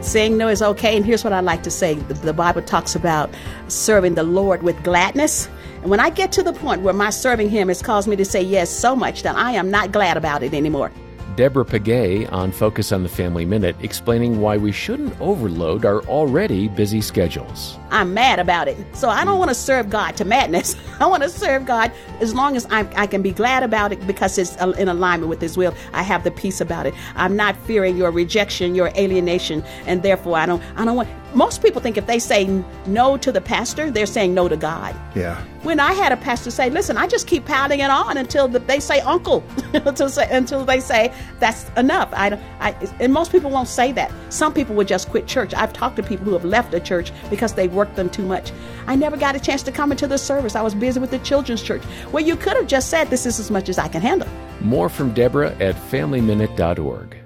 saying no is okay. And here's what I like to say the, the Bible talks about serving the Lord with gladness. And when I get to the point where my serving Him has caused me to say yes so much that I am not glad about it anymore. Deborah Pegues on Focus on the Family Minute explaining why we shouldn't overload our already busy schedules. I'm mad about it. So I don't want to serve God to madness. I want to serve God as long as I'm, I can be glad about it because it's uh, in alignment with His will. I have the peace about it. I'm not fearing your rejection, your alienation, and therefore I don't. I don't want. Most people think if they say no to the pastor, they're saying no to God. Yeah. When I had a pastor say, "Listen, I just keep piling it on until the, they say uncle," until, say, until they say that's enough. I, I, and most people won't say that. Some people would just quit church. I've talked to people who have left a church because they worked them too much. I never got a chance to come into the service. I was busy with the children's church. Well, you could have just said, "This is as much as I can handle." More from Deborah at FamilyMinute.org.